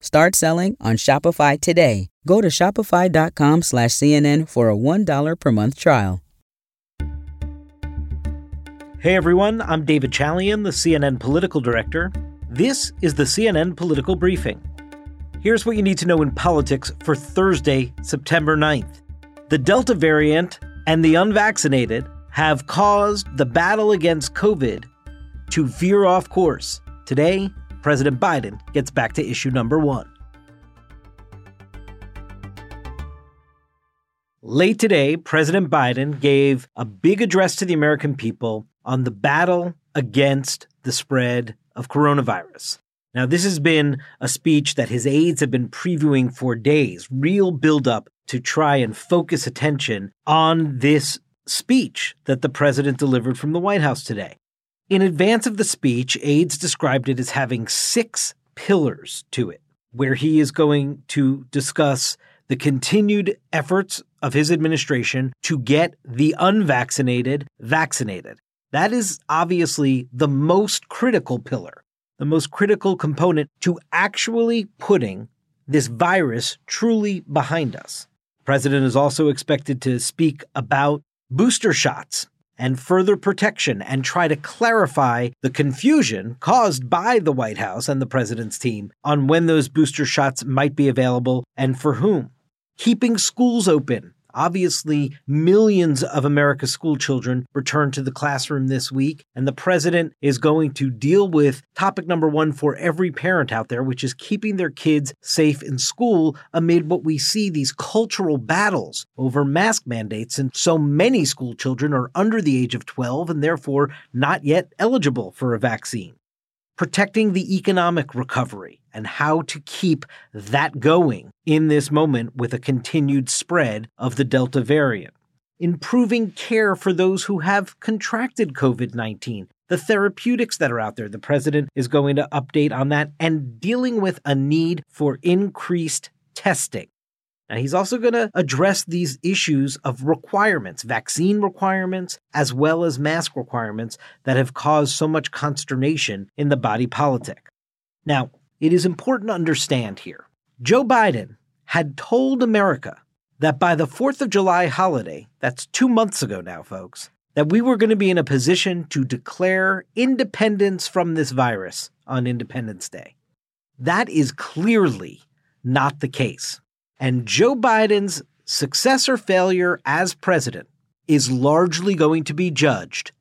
Start selling on Shopify today. Go to shopify.com slash CNN for a $1 per month trial. Hey everyone, I'm David Chalian, the CNN political director. This is the CNN Political Briefing. Here's what you need to know in politics for Thursday, September 9th. The Delta variant and the unvaccinated have caused the battle against COVID to veer off course. Today, President Biden gets back to issue number one. Late today, President Biden gave a big address to the American people on the battle against the spread of coronavirus. Now, this has been a speech that his aides have been previewing for days, real buildup to try and focus attention on this speech that the president delivered from the White House today. In advance of the speech, aides described it as having six pillars to it, where he is going to discuss the continued efforts of his administration to get the unvaccinated vaccinated. That is obviously the most critical pillar the most critical component to actually putting this virus truly behind us. The president is also expected to speak about booster shots and further protection and try to clarify the confusion caused by the White House and the president's team on when those booster shots might be available and for whom. Keeping schools open Obviously, millions of America's school children return to the classroom this week, and the president is going to deal with topic number one for every parent out there, which is keeping their kids safe in school amid what we see these cultural battles over mask mandates. And so many school children are under the age of 12 and therefore not yet eligible for a vaccine protecting the economic recovery and how to keep that going in this moment with a continued spread of the Delta variant. Improving care for those who have contracted COVID 19, the therapeutics that are out there. The president is going to update on that and dealing with a need for increased testing. Now, he's also going to address these issues of requirements, vaccine requirements, as well as mask requirements that have caused so much consternation in the body politic. Now, it is important to understand here Joe Biden had told America that by the 4th of July holiday, that's two months ago now, folks, that we were going to be in a position to declare independence from this virus on Independence Day. That is clearly not the case. And Joe Biden's success or failure as president is largely going to be judged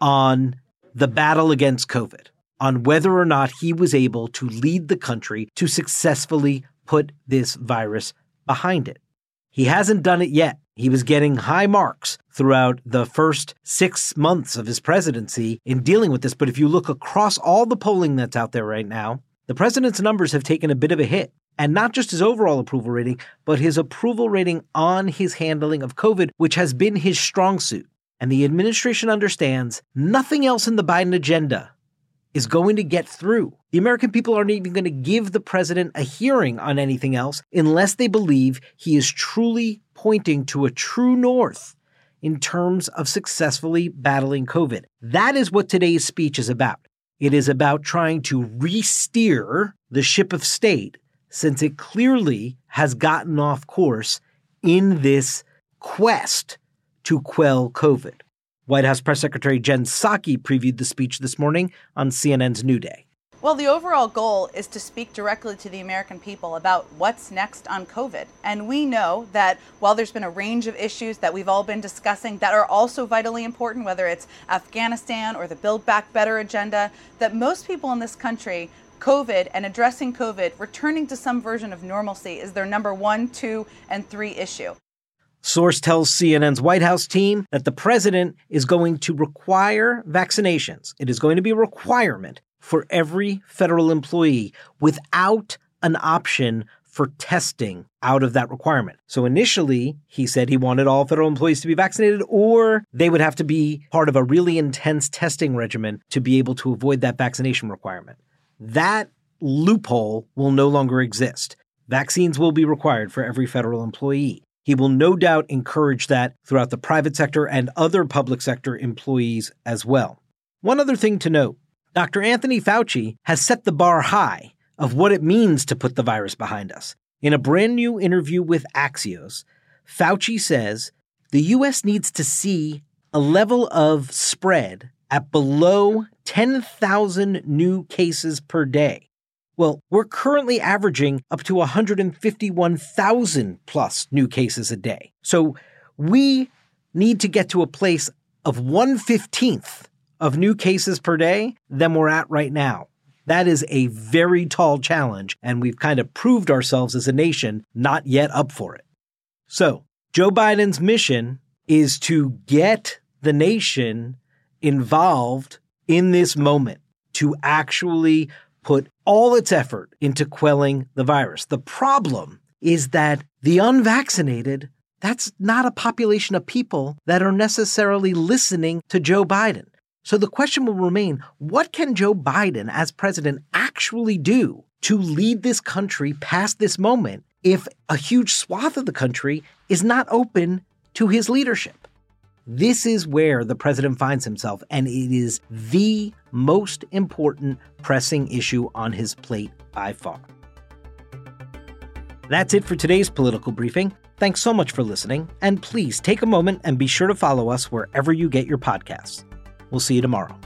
on the battle against COVID, on whether or not he was able to lead the country to successfully put this virus behind it. He hasn't done it yet. He was getting high marks throughout the first six months of his presidency in dealing with this. But if you look across all the polling that's out there right now, the president's numbers have taken a bit of a hit and not just his overall approval rating, but his approval rating on his handling of COVID, which has been his strong suit. And the administration understands nothing else in the Biden agenda is going to get through. The American people aren't even going to give the president a hearing on anything else unless they believe he is truly pointing to a true north in terms of successfully battling COVID. That is what today's speech is about. It is about trying to re steer the ship of state since it clearly has gotten off course in this quest to quell COVID. White House Press Secretary Jen Psaki previewed the speech this morning on CNN's New Day. Well, the overall goal is to speak directly to the American people about what's next on COVID. And we know that while there's been a range of issues that we've all been discussing that are also vitally important, whether it's Afghanistan or the Build Back Better agenda, that most people in this country COVID and addressing COVID, returning to some version of normalcy is their number one, two, and three issue. Source tells CNN's White House team that the president is going to require vaccinations. It is going to be a requirement for every federal employee without an option for testing out of that requirement. So initially, he said he wanted all federal employees to be vaccinated, or they would have to be part of a really intense testing regimen to be able to avoid that vaccination requirement that loophole will no longer exist. Vaccines will be required for every federal employee. He will no doubt encourage that throughout the private sector and other public sector employees as well. One other thing to note Dr. Anthony Fauci has set the bar high of what it means to put the virus behind us. In a brand new interview with Axios, Fauci says the U.S. needs to see a level of spread at below 10,000 new cases per day. Well, we're currently averaging up to 151,000 plus new cases a day. So we need to get to a place of 115th of new cases per day than we're at right now. That is a very tall challenge, and we've kind of proved ourselves as a nation not yet up for it. So, Joe Biden's mission is to get the nation involved in this moment, to actually put all its effort into quelling the virus. The problem is that the unvaccinated, that's not a population of people that are necessarily listening to Joe Biden. So the question will remain what can Joe Biden as president actually do to lead this country past this moment if a huge swath of the country is not open to his leadership? This is where the president finds himself, and it is the most important pressing issue on his plate by far. That's it for today's political briefing. Thanks so much for listening, and please take a moment and be sure to follow us wherever you get your podcasts. We'll see you tomorrow.